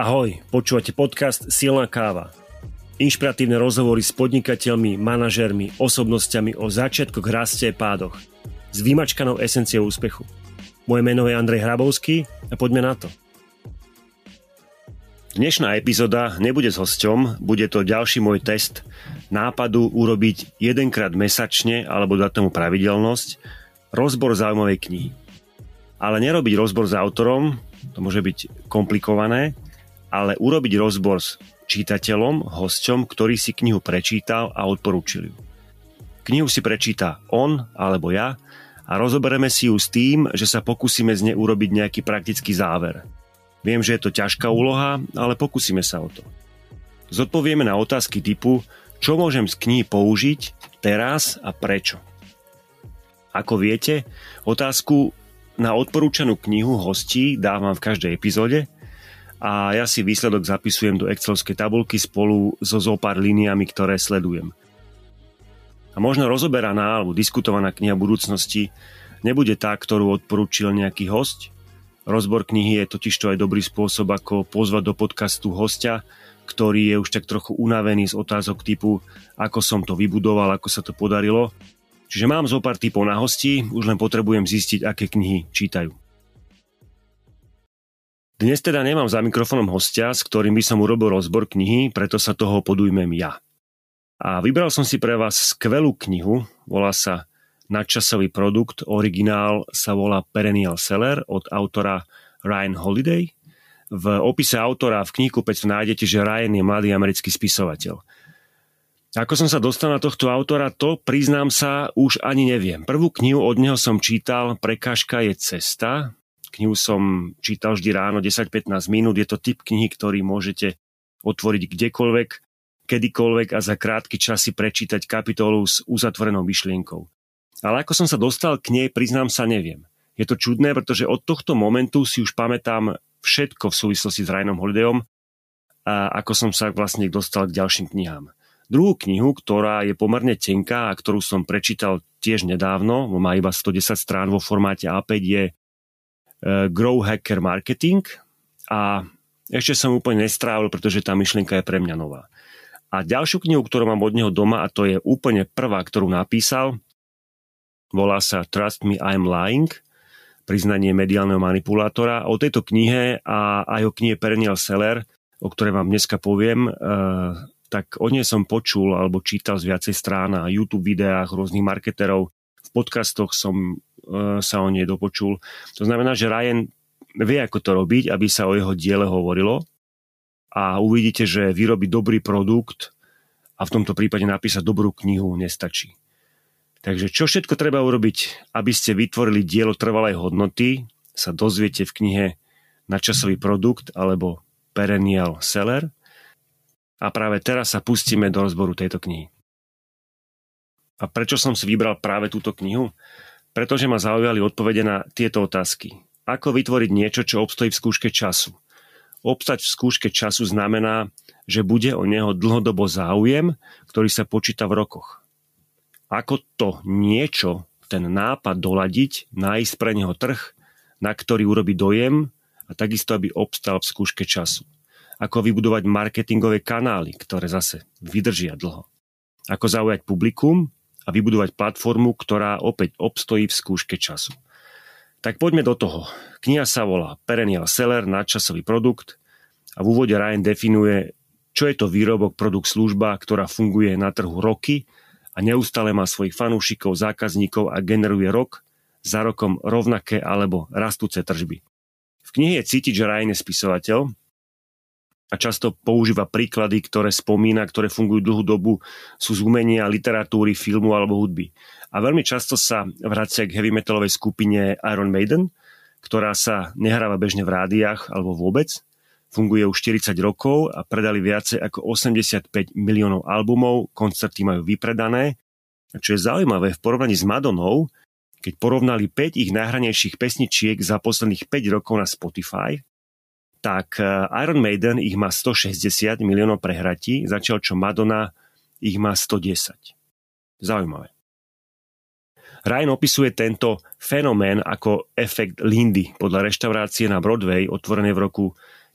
Ahoj, počúvate podcast Silná káva. Inšpiratívne rozhovory s podnikateľmi, manažermi, osobnosťami o začiatkoch, raste a pádoch. S vymačkanou esenciou úspechu. Moje meno je Andrej Hrabovský a poďme na to. Dnešná epizóda nebude s hosťom, bude to ďalší môj test nápadu urobiť jedenkrát mesačne alebo dať tomu pravidelnosť rozbor zaujímavej knihy. Ale nerobiť rozbor s autorom, to môže byť komplikované, ale urobiť rozbor s čítateľom, hosťom, ktorý si knihu prečítal a odporúčil ju. Knihu si prečíta on alebo ja a rozoberieme si ju s tým, že sa pokúsime z nej urobiť nejaký praktický záver – Viem, že je to ťažká úloha, ale pokúsime sa o to. Zodpovieme na otázky typu, čo môžem z knihy použiť teraz a prečo. Ako viete, otázku na odporúčanú knihu hostí dávam v každej epizóde a ja si výsledok zapisujem do excelovskej tabulky spolu so zopár líniami, ktoré sledujem. A možno rozoberaná alebo diskutovaná kniha budúcnosti nebude tá, ktorú odporúčil nejaký host, Rozbor knihy je totiž to aj dobrý spôsob, ako pozvať do podcastu hostia, ktorý je už tak trochu unavený z otázok typu, ako som to vybudoval, ako sa to podarilo. Čiže mám zo pár typov na hosti, už len potrebujem zistiť, aké knihy čítajú. Dnes teda nemám za mikrofónom hostia, s ktorým by som urobil rozbor knihy, preto sa toho podujmem ja. A vybral som si pre vás skvelú knihu, volá sa nadčasový produkt. Originál sa volá Perennial Seller od autora Ryan Holiday. V opise autora v knihkupectve nájdete, že Ryan je mladý americký spisovateľ. Ako som sa dostal na tohto autora, to priznám sa už ani neviem. Prvú knihu od neho som čítal Prekážka je cesta. Knihu som čítal vždy ráno 10-15 minút. Je to typ knihy, ktorý môžete otvoriť kdekoľvek, kedykoľvek a za krátky čas si prečítať kapitolu s uzatvorenou myšlienkou. Ale ako som sa dostal k nej, priznám sa, neviem. Je to čudné, pretože od tohto momentu si už pamätám všetko v súvislosti s Ryanom Holidayom a ako som sa vlastne dostal k ďalším knihám. Druhú knihu, ktorá je pomerne tenká a ktorú som prečítal tiež nedávno, má iba 110 strán vo formáte A5, je Grow Hacker Marketing a ešte som úplne nestrávil, pretože tá myšlienka je pre mňa nová. A ďalšiu knihu, ktorú mám od neho doma, a to je úplne prvá, ktorú napísal, Volá sa Trust Me, I'm Lying, priznanie mediálneho manipulátora. O tejto knihe a aj o knihe Perennial Seller, o ktorej vám dneska poviem, eh, tak o nej som počul alebo čítal z viacej strán na YouTube videách rôznych marketerov. V podcastoch som sa o nej dopočul. To znamená, že Ryan vie, ako to robiť, aby sa o jeho diele hovorilo a uvidíte, že vyrobiť dobrý produkt a v tomto prípade napísať dobrú knihu nestačí. Takže čo všetko treba urobiť, aby ste vytvorili dielo trvalej hodnoty, sa dozviete v knihe Načasový produkt alebo Perennial Seller. A práve teraz sa pustíme do rozboru tejto knihy. A prečo som si vybral práve túto knihu? Pretože ma zaujali odpovede na tieto otázky. Ako vytvoriť niečo, čo obstojí v skúške času? Obstať v skúške času znamená, že bude o neho dlhodobo záujem, ktorý sa počíta v rokoch ako to niečo, ten nápad doladiť, nájsť pre neho trh, na ktorý urobí dojem a takisto, aby obstal v skúške času. Ako vybudovať marketingové kanály, ktoré zase vydržia dlho. Ako zaujať publikum a vybudovať platformu, ktorá opäť obstojí v skúške času. Tak poďme do toho. Kniha sa volá Perennial Seller, nadčasový produkt a v úvode Ryan definuje, čo je to výrobok, produkt, služba, ktorá funguje na trhu roky a neustále má svojich fanúšikov, zákazníkov a generuje rok za rokom rovnaké alebo rastúce tržby. V knihe je cítiť, že Ryan je spisovateľ a často používa príklady, ktoré spomína, ktoré fungujú dlhú dobu, sú z umenia, literatúry, filmu alebo hudby. A veľmi často sa vracia k heavy metalovej skupine Iron Maiden, ktorá sa nehráva bežne v rádiách alebo vôbec, funguje už 40 rokov a predali viacej ako 85 miliónov albumov, koncerty majú vypredané. A čo je zaujímavé v porovnaní s Madonou, keď porovnali 5 ich najhranejších pesničiek za posledných 5 rokov na Spotify, tak eh, Iron Maiden ich má 160 miliónov prehratí, začal čo Madonna ich má 110. Zaujímavé. Ryan opisuje tento fenomén ako efekt Lindy podľa reštaurácie na Broadway, otvorenej v roku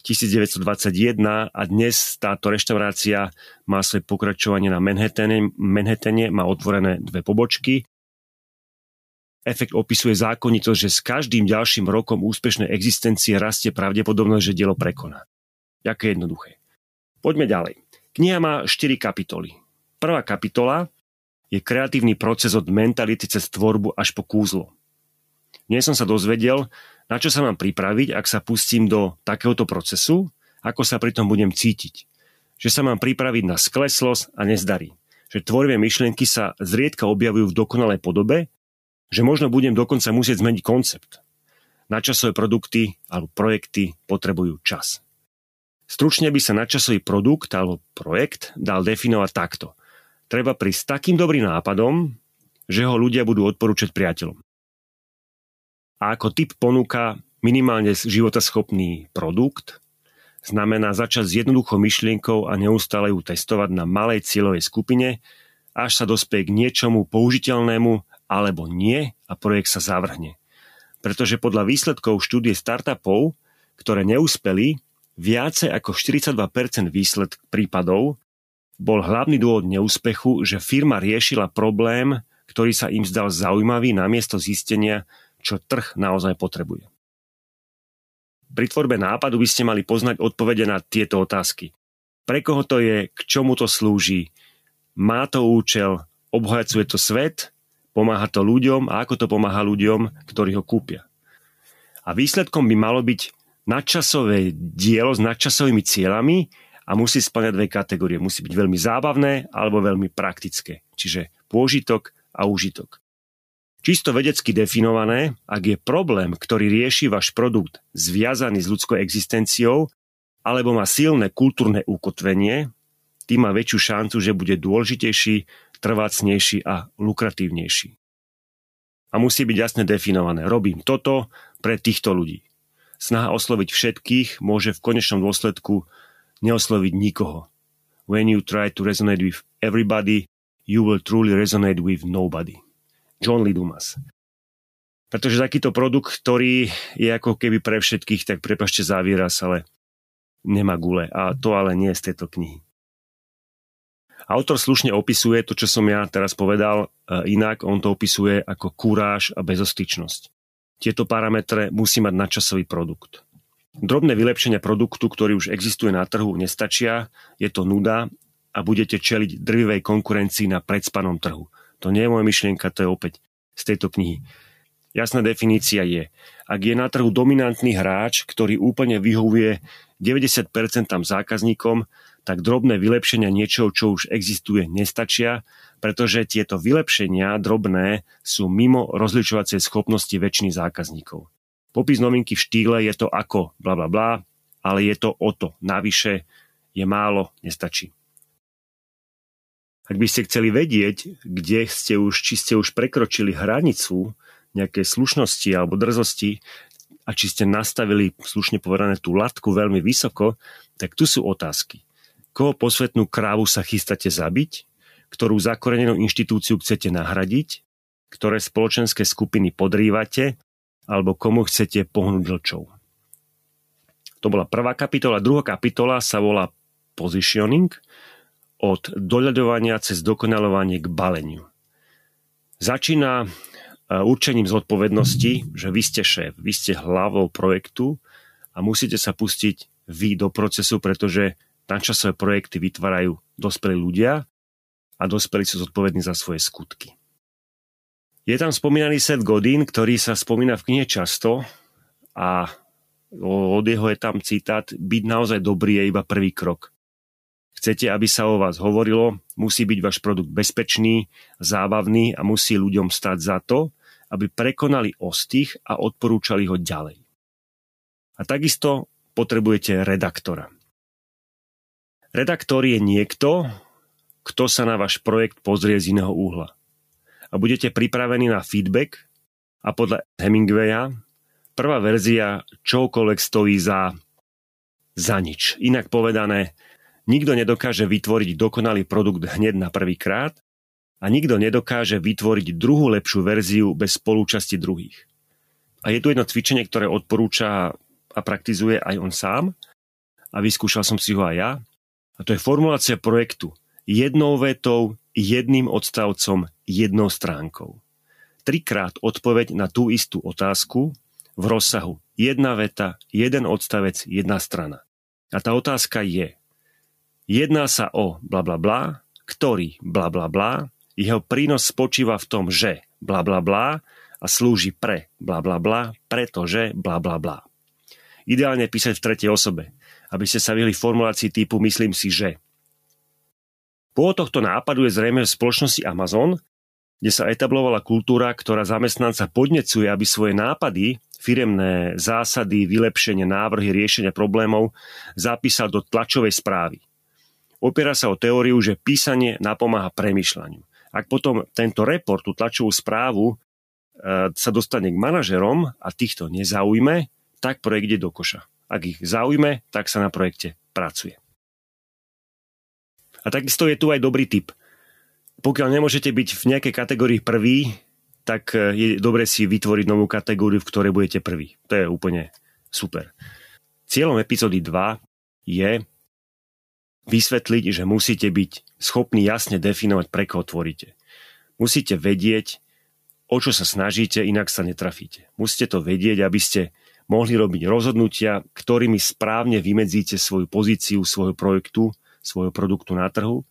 1921 a dnes táto reštaurácia má svoje pokračovanie na Manhattane, Manhattane má otvorené dve pobočky. Efekt opisuje zákonitosť, že s každým ďalším rokom úspešnej existencie rastie pravdepodobnosť, že dielo prekoná. Jaké jednoduché. Poďme ďalej. Kniha má 4 kapitoly. Prvá kapitola je kreatívny proces od mentality cez tvorbu až po kúzlo. Dnes som sa dozvedel, na čo sa mám pripraviť, ak sa pustím do takéhoto procesu, ako sa pri tom budem cítiť. Že sa mám pripraviť na skleslosť a nezdarí. Že tvorivé myšlienky sa zriedka objavujú v dokonalej podobe, že možno budem dokonca musieť zmeniť koncept. Načasové produkty alebo projekty potrebujú čas. Stručne by sa načasový produkt alebo projekt dal definovať takto. Treba prísť takým dobrým nápadom, že ho ľudia budú odporúčať priateľom a ako typ ponúka minimálne životaschopný produkt, znamená začať s jednoduchou myšlienkou a neustále ju testovať na malej cieľovej skupine, až sa dospie k niečomu použiteľnému alebo nie a projekt sa zavrhne. Pretože podľa výsledkov štúdie startupov, ktoré neúspeli, viacej ako 42% výsled prípadov bol hlavný dôvod neúspechu, že firma riešila problém, ktorý sa im zdal zaujímavý namiesto zistenia, čo trh naozaj potrebuje. Pri tvorbe nápadu by ste mali poznať odpovede na tieto otázky. Pre koho to je, k čomu to slúži, má to účel, obhajacuje to svet, pomáha to ľuďom a ako to pomáha ľuďom, ktorí ho kúpia. A výsledkom by malo byť nadčasové dielo s nadčasovými cieľami a musí splňať dve kategórie. Musí byť veľmi zábavné alebo veľmi praktické. Čiže pôžitok a úžitok. Čisto vedecky definované, ak je problém, ktorý rieši váš produkt zviazaný s ľudskou existenciou, alebo má silné kultúrne ukotvenie, tým má väčšiu šancu, že bude dôležitejší, trvácnejší a lukratívnejší. A musí byť jasne definované. Robím toto pre týchto ľudí. Snaha osloviť všetkých môže v konečnom dôsledku neosloviť nikoho. When you try to resonate with everybody, you will truly resonate with nobody. John Lee Dumas. Pretože takýto produkt, ktorý je ako keby pre všetkých, tak prepašte za výraz, ale nemá gule. A to ale nie je z tejto knihy. Autor slušne opisuje to, čo som ja teraz povedal, inak on to opisuje ako kuráž a bezostyčnosť. Tieto parametre musí mať nadčasový produkt. Drobné vylepšenia produktu, ktorý už existuje na trhu, nestačia, je to nuda a budete čeliť drvivej konkurencii na predspanom trhu. To nie je moja myšlienka, to je opäť z tejto knihy. Jasná definícia je, ak je na trhu dominantný hráč, ktorý úplne vyhovuje 90% zákazníkom, tak drobné vylepšenia niečoho, čo už existuje, nestačia, pretože tieto vylepšenia drobné sú mimo rozličovacej schopnosti väčšiny zákazníkov. Popis novinky v štýle je to ako bla bla bla, ale je to o to. Navyše je málo, nestačí. Ak by ste chceli vedieť, kde ste už, či ste už prekročili hranicu nejakej slušnosti alebo drzosti a či ste nastavili, slušne povedané, tú latku veľmi vysoko, tak tu sú otázky. Koho posvetnú krávu sa chystáte zabiť? Ktorú zakorenenú inštitúciu chcete nahradiť? Ktoré spoločenské skupiny podrývate? Alebo komu chcete pohnúť dlčou? To bola prvá kapitola. Druhá kapitola sa volá Positioning – od doľadovania cez dokonalovanie k baleniu. Začína určením zodpovednosti, že vy ste šéf, vy ste hlavou projektu a musíte sa pustiť vy do procesu, pretože nadčasové projekty vytvárajú dospelí ľudia a dospelí sú zodpovední za svoje skutky. Je tam spomínaný Seth Godin, ktorý sa spomína v knihe často a od jeho je tam citát byť naozaj dobrý je iba prvý krok. Chcete, aby sa o vás hovorilo, musí byť váš produkt bezpečný, zábavný a musí ľuďom stať za to, aby prekonali ostých a odporúčali ho ďalej. A takisto potrebujete redaktora. Redaktor je niekto, kto sa na váš projekt pozrie z iného úhla. A budete pripravení na feedback a podľa Hemingwaya prvá verzia čokoľvek stojí za, za nič. Inak povedané, Nikto nedokáže vytvoriť dokonalý produkt hneď na prvý krát a nikto nedokáže vytvoriť druhú lepšiu verziu bez spolúčasti druhých. A je tu jedno cvičenie, ktoré odporúča a praktizuje aj on sám. a vyskúšal som si ho aj ja. A to je formulácia projektu jednou vetou, jedným odstavcom, jednou stránkou. Trikrát odpoveď na tú istú otázku v rozsahu jedna veta, jeden odstavec, jedna strana. A tá otázka je, jedná sa o bla bla bla, ktorý bla bla bla, jeho prínos spočíva v tom, že bla bla bla a slúži pre bla bla bla, pretože bla bla bla. Ideálne písať v tretej osobe, aby ste sa vyhli formulácii typu myslím si, že. Pôvod tohto nápadu je zrejme v spoločnosti Amazon, kde sa etablovala kultúra, ktorá zamestnanca podnecuje, aby svoje nápady, firemné zásady, vylepšenie, návrhy, riešenia problémov zapísal do tlačovej správy. Opiera sa o teóriu, že písanie napomáha premyšľaniu. Ak potom tento report, tú tlačovú správu e, sa dostane k manažerom a týchto nezaujme, tak projekt ide do koša. Ak ich zaujme, tak sa na projekte pracuje. A takisto je tu aj dobrý tip. Pokiaľ nemôžete byť v nejakej kategórii prvý, tak e, je dobre si vytvoriť novú kategóriu, v ktorej budete prvý. To je úplne super. Cieľom epizódy 2 je vysvetliť, že musíte byť schopní jasne definovať, pre koho tvoríte. Musíte vedieť, o čo sa snažíte, inak sa netrafíte. Musíte to vedieť, aby ste mohli robiť rozhodnutia, ktorými správne vymedzíte svoju pozíciu svojho projektu, svojho produktu na trhu.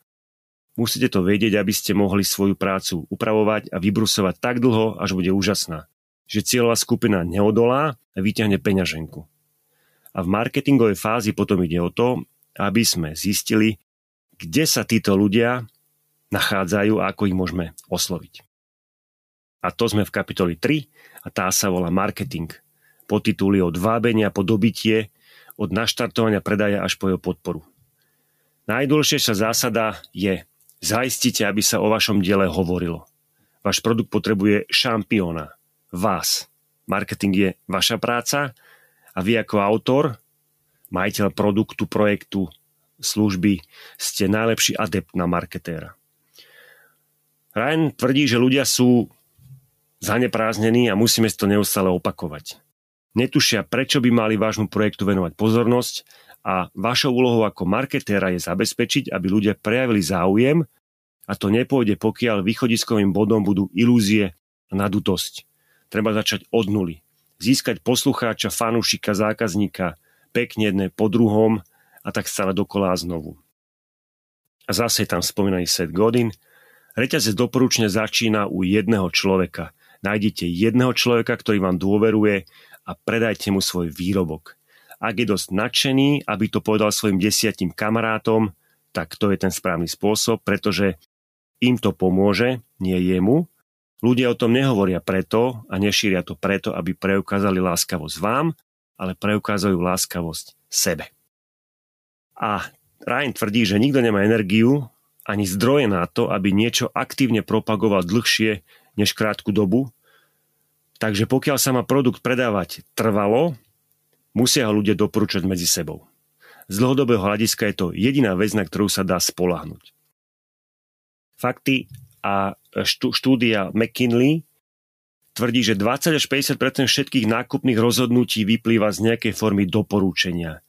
Musíte to vedieť, aby ste mohli svoju prácu upravovať a vybrusovať tak dlho, až bude úžasná. Že cieľová skupina neodolá a vyťahne peňaženku. A v marketingovej fázi potom ide o to, aby sme zistili, kde sa títo ľudia nachádzajú a ako ich môžeme osloviť. A to sme v kapitoli 3 a tá sa volá marketing – podtituly od vábenia po dobitie, od naštartovania predaja až po jeho podporu. Najdôležitejšia zásada je zaistite, aby sa o vašom diele hovorilo. Váš produkt potrebuje šampióna, vás. Marketing je vaša práca a vy ako autor, majiteľ produktu, projektu, služby, ste najlepší adept na marketéra. Ryan tvrdí, že ľudia sú zanepráznení a musíme si to neustále opakovať netušia, prečo by mali vášmu projektu venovať pozornosť a vašou úlohou ako marketéra je zabezpečiť, aby ľudia prejavili záujem a to nepôjde, pokiaľ východiskovým bodom budú ilúzie a nadutosť. Treba začať od nuly. Získať poslucháča, fanúšika, zákazníka, pekne jedné po druhom a tak stále dokola a znovu. A zase je tam spomínaný set Godin. Reťazec doporučne začína u jedného človeka. Nájdete jedného človeka, ktorý vám dôveruje a predajte mu svoj výrobok. Ak je dosť nadšený, aby to povedal svojim desiatim kamarátom, tak to je ten správny spôsob, pretože im to pomôže, nie jemu. Ľudia o tom nehovoria preto a nešíria to preto, aby preukázali láskavosť vám, ale preukázajú láskavosť sebe. A Ryan tvrdí, že nikto nemá energiu ani zdroje na to, aby niečo aktívne propagoval dlhšie než krátku dobu, Takže pokiaľ sa má produkt predávať trvalo, musia ho ľudia doporučať medzi sebou. Z dlhodobého hľadiska je to jediná vec, na ktorú sa dá spolahnuť. Fakty a štúdia McKinley tvrdí, že 20 až 50 všetkých nákupných rozhodnutí vyplýva z nejakej formy doporúčenia.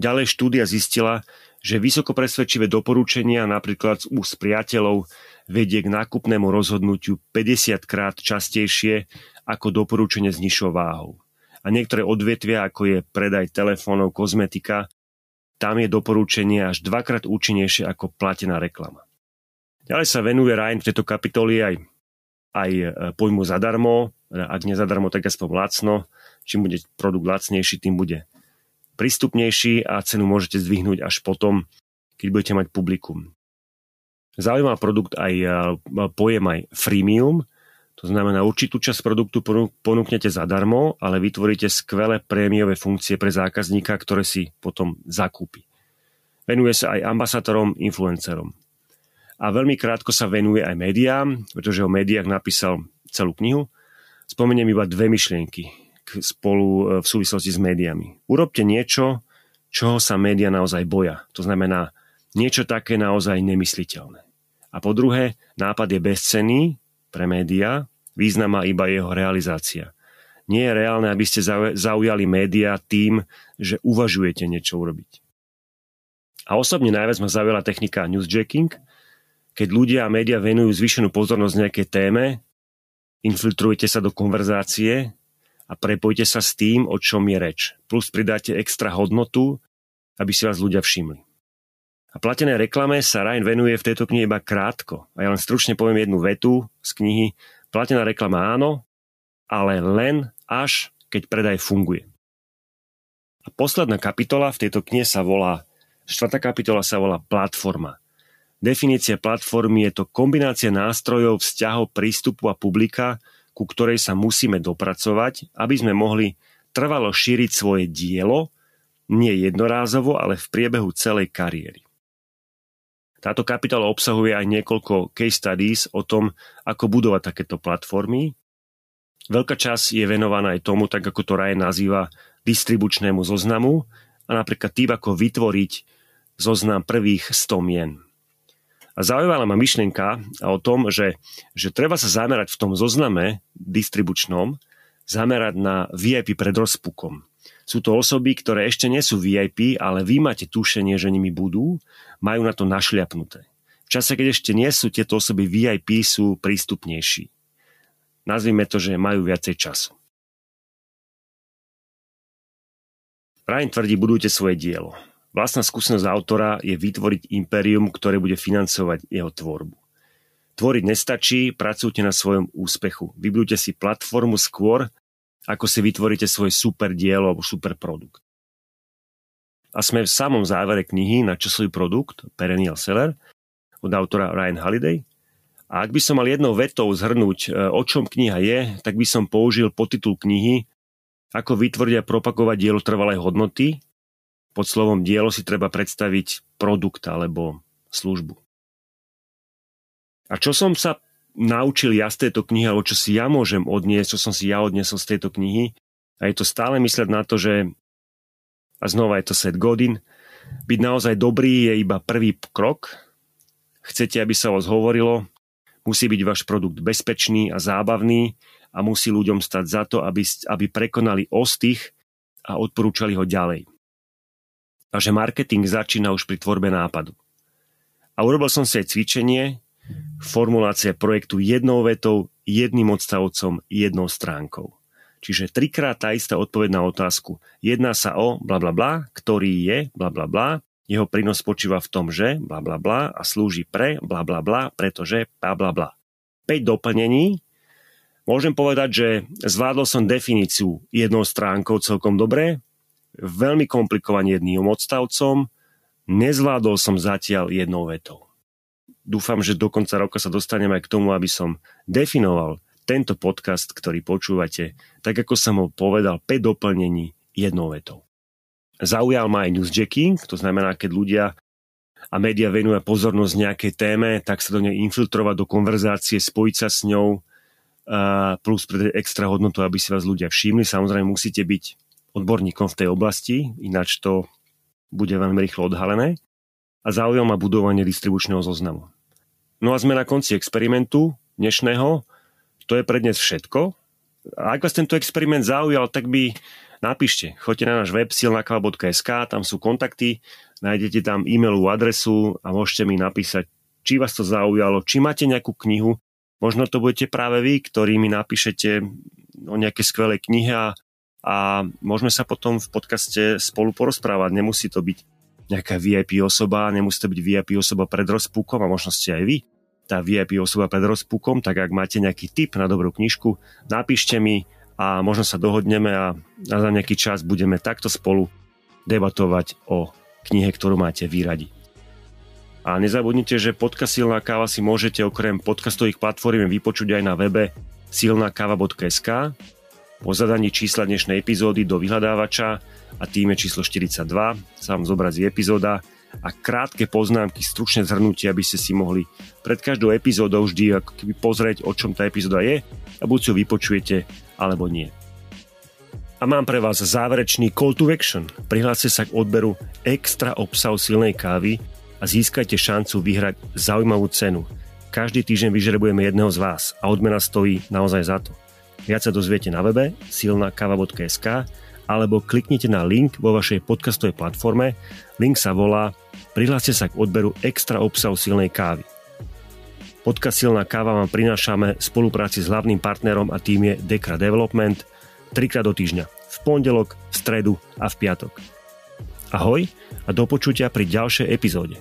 Ďalej štúdia zistila, že vysoko presvedčivé doporúčenia napríklad u priateľov vedie k nákupnému rozhodnutiu 50 krát častejšie ako doporučenie s nižšou váhou. A niektoré odvetvia, ako je predaj telefónov, kozmetika, tam je doporučenie až dvakrát účinnejšie ako platená reklama. Ďalej sa venuje Ryan v tejto kapitoli aj, aj e, pojmu zadarmo, ak nezadarmo, tak aspoň lacno. Čím bude produkt lacnejší, tým bude prístupnejší a cenu môžete zdvihnúť až potom, keď budete mať publikum. Zaujímavý produkt aj e, pojem aj freemium, to znamená, určitú časť produktu ponúknete zadarmo, ale vytvoríte skvelé prémiové funkcie pre zákazníka, ktoré si potom zakúpi. Venuje sa aj ambasátorom, influencerom. A veľmi krátko sa venuje aj médiám, pretože o médiách napísal celú knihu. Spomeniem iba dve myšlienky spolu e, v súvislosti s médiami. Urobte niečo, čoho sa média naozaj boja. To znamená niečo také naozaj nemysliteľné. A po druhé, nápad je bezcenný, pre médiá, význam má iba jeho realizácia. Nie je reálne, aby ste zaujali médiá tým, že uvažujete niečo urobiť. A osobne najviac ma zaujala technika newsjacking, keď ľudia a média venujú zvyšenú pozornosť nejakej téme, infiltrujete sa do konverzácie a prepojte sa s tým, o čom je reč. Plus pridáte extra hodnotu, aby si vás ľudia všimli. A platené reklame sa Ryan venuje v tejto knihe iba krátko. A ja len stručne poviem jednu vetu z knihy. Platená reklama áno, ale len až keď predaj funguje. A posledná kapitola v tejto knihe sa volá, štvrtá kapitola sa volá platforma. Definícia platformy je to kombinácia nástrojov, vzťahov, prístupu a publika, ku ktorej sa musíme dopracovať, aby sme mohli trvalo šíriť svoje dielo, nie jednorázovo, ale v priebehu celej kariéry. Táto kapitola obsahuje aj niekoľko case studies o tom, ako budovať takéto platformy. Veľká časť je venovaná aj tomu, tak ako to Ryan nazýva, distribučnému zoznamu a napríklad tým, ako vytvoriť zoznam prvých 100 mien. A zaujímala ma myšlienka o tom, že, že treba sa zamerať v tom zozname distribučnom, zamerať na VIP pred rozpukom. Sú to osoby, ktoré ešte nie sú VIP, ale vy máte tušenie, že nimi budú, majú na to našliapnuté. V čase, keď ešte nie sú tieto osoby VIP, sú prístupnejší. Nazvime to, že majú viacej času. Ryan tvrdí, budujte svoje dielo. Vlastná skúsenosť autora je vytvoriť impérium, ktoré bude financovať jeho tvorbu. Tvoriť nestačí, pracujte na svojom úspechu. Vybudujte si platformu skôr, ako si vytvoríte svoj super dielo alebo super produkt. A sme v samom závere knihy na časový produkt Perennial Seller od autora Ryan Holiday. A ak by som mal jednou vetou zhrnúť, e, o čom kniha je, tak by som použil podtitul knihy Ako vytvoriť a propagovať dielo trvalej hodnoty pod slovom dielo si treba predstaviť produkt alebo službu. A čo som sa naučil ja z tejto knihy, alebo čo si ja môžem odniesť, čo som si ja odniesol z tejto knihy, a je to stále mysleť na to, že, a znova je to Seth Godin, byť naozaj dobrý je iba prvý krok. Chcete, aby sa vás hovorilo, musí byť váš produkt bezpečný a zábavný a musí ľuďom stať za to, aby, aby prekonali ostých a odporúčali ho ďalej a že marketing začína už pri tvorbe nápadu. A urobil som si aj cvičenie, formulácia projektu jednou vetou, jedným odstavcom, jednou stránkou. Čiže trikrát tá istá odpoveď na otázku. Jedná sa o bla bla bla, ktorý je bla bla bla, jeho prínos spočíva v tom, že bla bla bla a slúži pre bla bla bla, pretože bla bla bla. 5 doplnení. Môžem povedať, že zvládol som definíciu jednou stránkou celkom dobre, veľmi komplikovaný jedným odstavcom, nezvládol som zatiaľ jednou vetou. Dúfam, že do konca roka sa dostaneme aj k tomu, aby som definoval tento podcast, ktorý počúvate, tak ako som ho povedal, 5 doplnení jednou vetou. Zaujal ma aj newsjacking, to znamená, keď ľudia a média venujú pozornosť nejakej téme, tak sa do nej infiltrovať do konverzácie, spojiť sa s ňou, plus pre extra hodnotu, aby si vás ľudia všimli. Samozrejme musíte byť odborníkom v tej oblasti, ináč to bude veľmi rýchlo odhalené a záujem ma budovanie distribučného zoznamu. No a sme na konci experimentu dnešného. To je pre dnes všetko. A ak vás tento experiment zaujal, tak by napíšte. Choďte na náš web silnakava.sk, tam sú kontakty, nájdete tam e-mailovú adresu a môžete mi napísať, či vás to zaujalo, či máte nejakú knihu. Možno to budete práve vy, ktorí napíšete o nejaké skvelé knihe a a môžeme sa potom v podcaste spolu porozprávať. Nemusí to byť nejaká VIP osoba, nemusí to byť VIP osoba pred rozpúkom a možno ste aj vy tá VIP osoba pred rozpúkom, tak ak máte nejaký tip na dobrú knižku, napíšte mi a možno sa dohodneme a, a za nejaký čas budeme takto spolu debatovať o knihe, ktorú máte vyradiť. A nezabudnite, že podcast Silná káva si môžete okrem podcastových platform vypočuť aj na webe silnakava.sk po zadaní čísla dnešnej epizódy do vyhľadávača a tým je číslo 42 sa vám zobrazí epizóda a krátke poznámky, stručné zhrnutie, aby ste si mohli pred každou epizódou vždy ako keby pozrieť, o čom tá epizóda je a buď si ju vypočujete, alebo nie. A mám pre vás záverečný call to action. Prihláste sa k odberu extra obsahu silnej kávy a získajte šancu vyhrať zaujímavú cenu. Každý týždeň vyžrebujeme jedného z vás a odmena stojí naozaj za to. Viac sa dozviete na webe silnakava.sk alebo kliknite na link vo vašej podcastovej platforme. Link sa volá Prihláste sa k odberu extra obsahu silnej kávy. Podcast Silná káva vám prinášame v spolupráci s hlavným partnerom a tým je Dekra Development trikrát do týždňa. V pondelok, v stredu a v piatok. Ahoj a do počutia pri ďalšej epizóde.